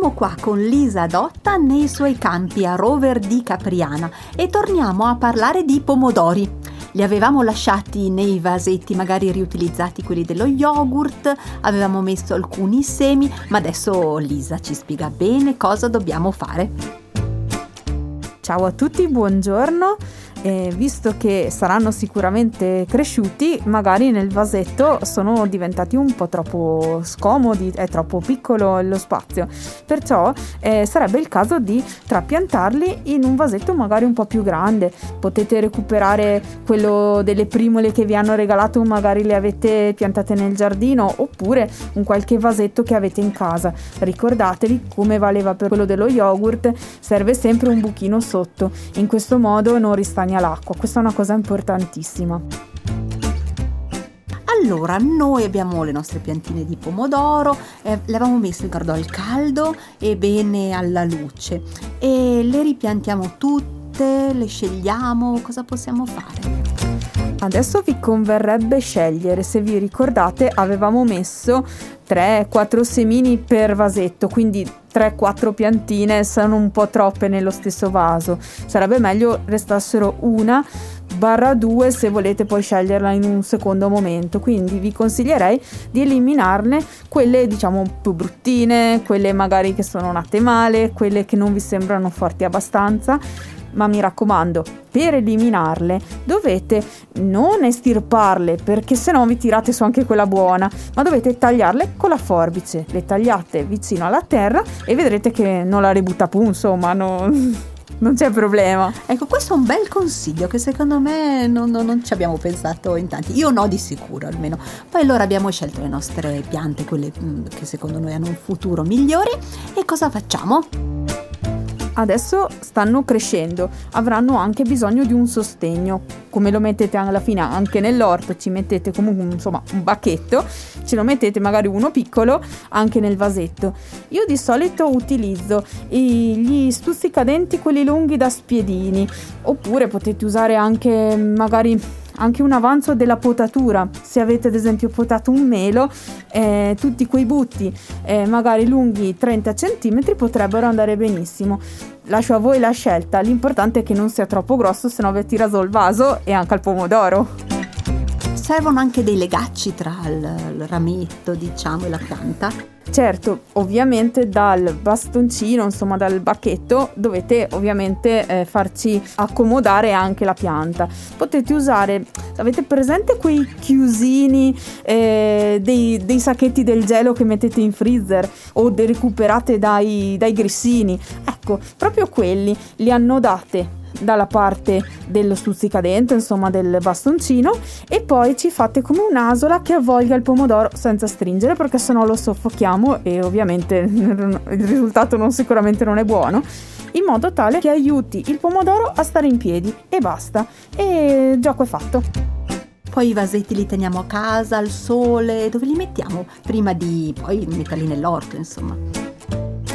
Siamo qua con Lisa Dotta nei suoi campi a Rover di Capriana e torniamo a parlare di pomodori. Li avevamo lasciati nei vasetti magari riutilizzati quelli dello yogurt, avevamo messo alcuni semi, ma adesso Lisa ci spiega bene cosa dobbiamo fare. Ciao a tutti, buongiorno eh, visto che saranno sicuramente cresciuti, magari nel vasetto sono diventati un po' troppo scomodi, è troppo piccolo lo spazio. Perciò eh, sarebbe il caso di trapiantarli in un vasetto magari un po' più grande. Potete recuperare quello delle primole che vi hanno regalato, magari le avete piantate nel giardino, oppure un qualche vasetto che avete in casa. Ricordatevi come valeva per quello dello yogurt, serve sempre un buchino sotto. In questo modo non ristagna stagna l'acqua, questa è una cosa importantissima. Allora, noi abbiamo le nostre piantine di pomodoro, eh, le avevamo messe ricordo al caldo e bene alla luce e le ripiantiamo tutte, le scegliamo, cosa possiamo fare? Adesso vi converrebbe scegliere, se vi ricordate avevamo messo 3-4 semini per vasetto, quindi 3-4 piantine sono un po' troppe nello stesso vaso. Sarebbe meglio restassero una barra 2 se volete poi sceglierla in un secondo momento. Quindi vi consiglierei di eliminarne quelle diciamo più bruttine, quelle magari che sono nate male, quelle che non vi sembrano forti abbastanza ma mi raccomando, per eliminarle dovete non estirparle perché se no vi tirate su anche quella buona, ma dovete tagliarle con la forbice. Le tagliate vicino alla terra e vedrete che non la ributta più, insomma, non, non c'è problema. Ecco, questo è un bel consiglio che secondo me non, non, non, ci abbiamo pensato in tanti. Io no di sicuro almeno. Poi allora abbiamo scelto le nostre piante, quelle mm, che secondo noi hanno un futuro migliore. E cosa facciamo? Adesso stanno crescendo, avranno anche bisogno di un sostegno. Come lo mettete alla fine anche nell'orto, ci mettete comunque insomma un bacchetto, ce lo mettete magari uno piccolo anche nel vasetto. Io di solito utilizzo gli stuzzicadenti quelli lunghi da spiedini, oppure potete usare anche magari anche un avanzo della potatura. Se avete ad esempio potato un melo, eh, tutti quei butti, eh, magari lunghi 30 cm, potrebbero andare benissimo. Lascio a voi la scelta, l'importante è che non sia troppo grosso, se no vi tira il vaso e anche al pomodoro servono anche dei legacci tra il rametto, diciamo, e la pianta? Certo, ovviamente dal bastoncino, insomma dal bacchetto, dovete ovviamente eh, farci accomodare anche la pianta. Potete usare, avete presente quei chiusini eh, dei, dei, sacchetti del gelo che mettete in freezer o recuperate dai, dai grissini? Ecco, proprio quelli li annodate dalla parte dello stuzzicadente, insomma del bastoncino, e poi ci fate come un'asola che avvolga il pomodoro senza stringere perché sennò lo soffochiamo e ovviamente il risultato non, sicuramente non è buono in modo tale che aiuti il pomodoro a stare in piedi e basta e il gioco è fatto. Poi i vasetti li teniamo a casa, al sole, dove li mettiamo? Prima di poi metterli nell'orto, insomma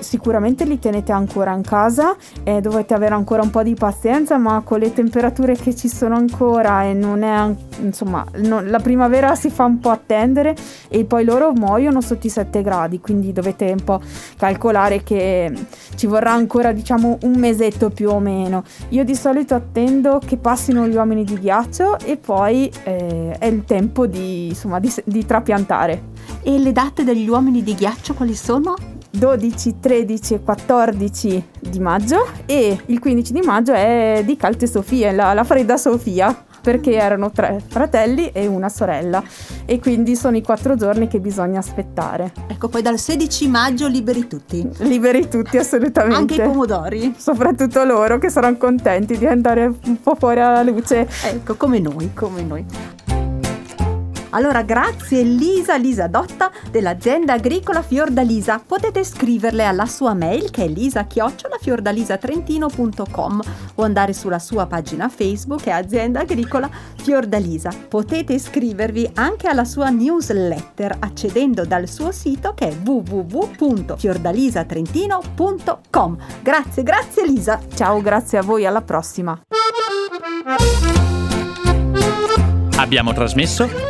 sicuramente li tenete ancora in casa e dovete avere ancora un po' di pazienza, ma con le temperature che ci sono ancora e non è insomma, no, la primavera si fa un po' attendere e poi loro muoiono sotto i 7 gradi, quindi dovete un po' calcolare che ci vorrà ancora diciamo un mesetto più o meno. Io di solito attendo che passino gli uomini di ghiaccio e poi eh, è il tempo di, insomma, di, di trapiantare. E le date degli uomini di ghiaccio quali sono? 12, 13 e 14 di maggio e il 15 di maggio è di Calte Sofia, la, la fredda Sofia perché erano tre fratelli e una sorella e quindi sono i quattro giorni che bisogna aspettare. Ecco, poi dal 16 maggio liberi tutti. Liberi tutti assolutamente. Anche i pomodori. Soprattutto loro che saranno contenti di andare un po' fuori alla luce. Ecco, come noi, come noi. Allora grazie Lisa, Lisa Dotta dell'azienda agricola Fiordalisa. Potete scriverle alla sua mail che è lisa-fiordalisatrentino.com o andare sulla sua pagina Facebook che è azienda agricola Fiordalisa. Potete iscrivervi anche alla sua newsletter accedendo dal suo sito che è www.fiordalisatrentino.com. Grazie, grazie Lisa. Ciao, grazie a voi, alla prossima. Abbiamo trasmesso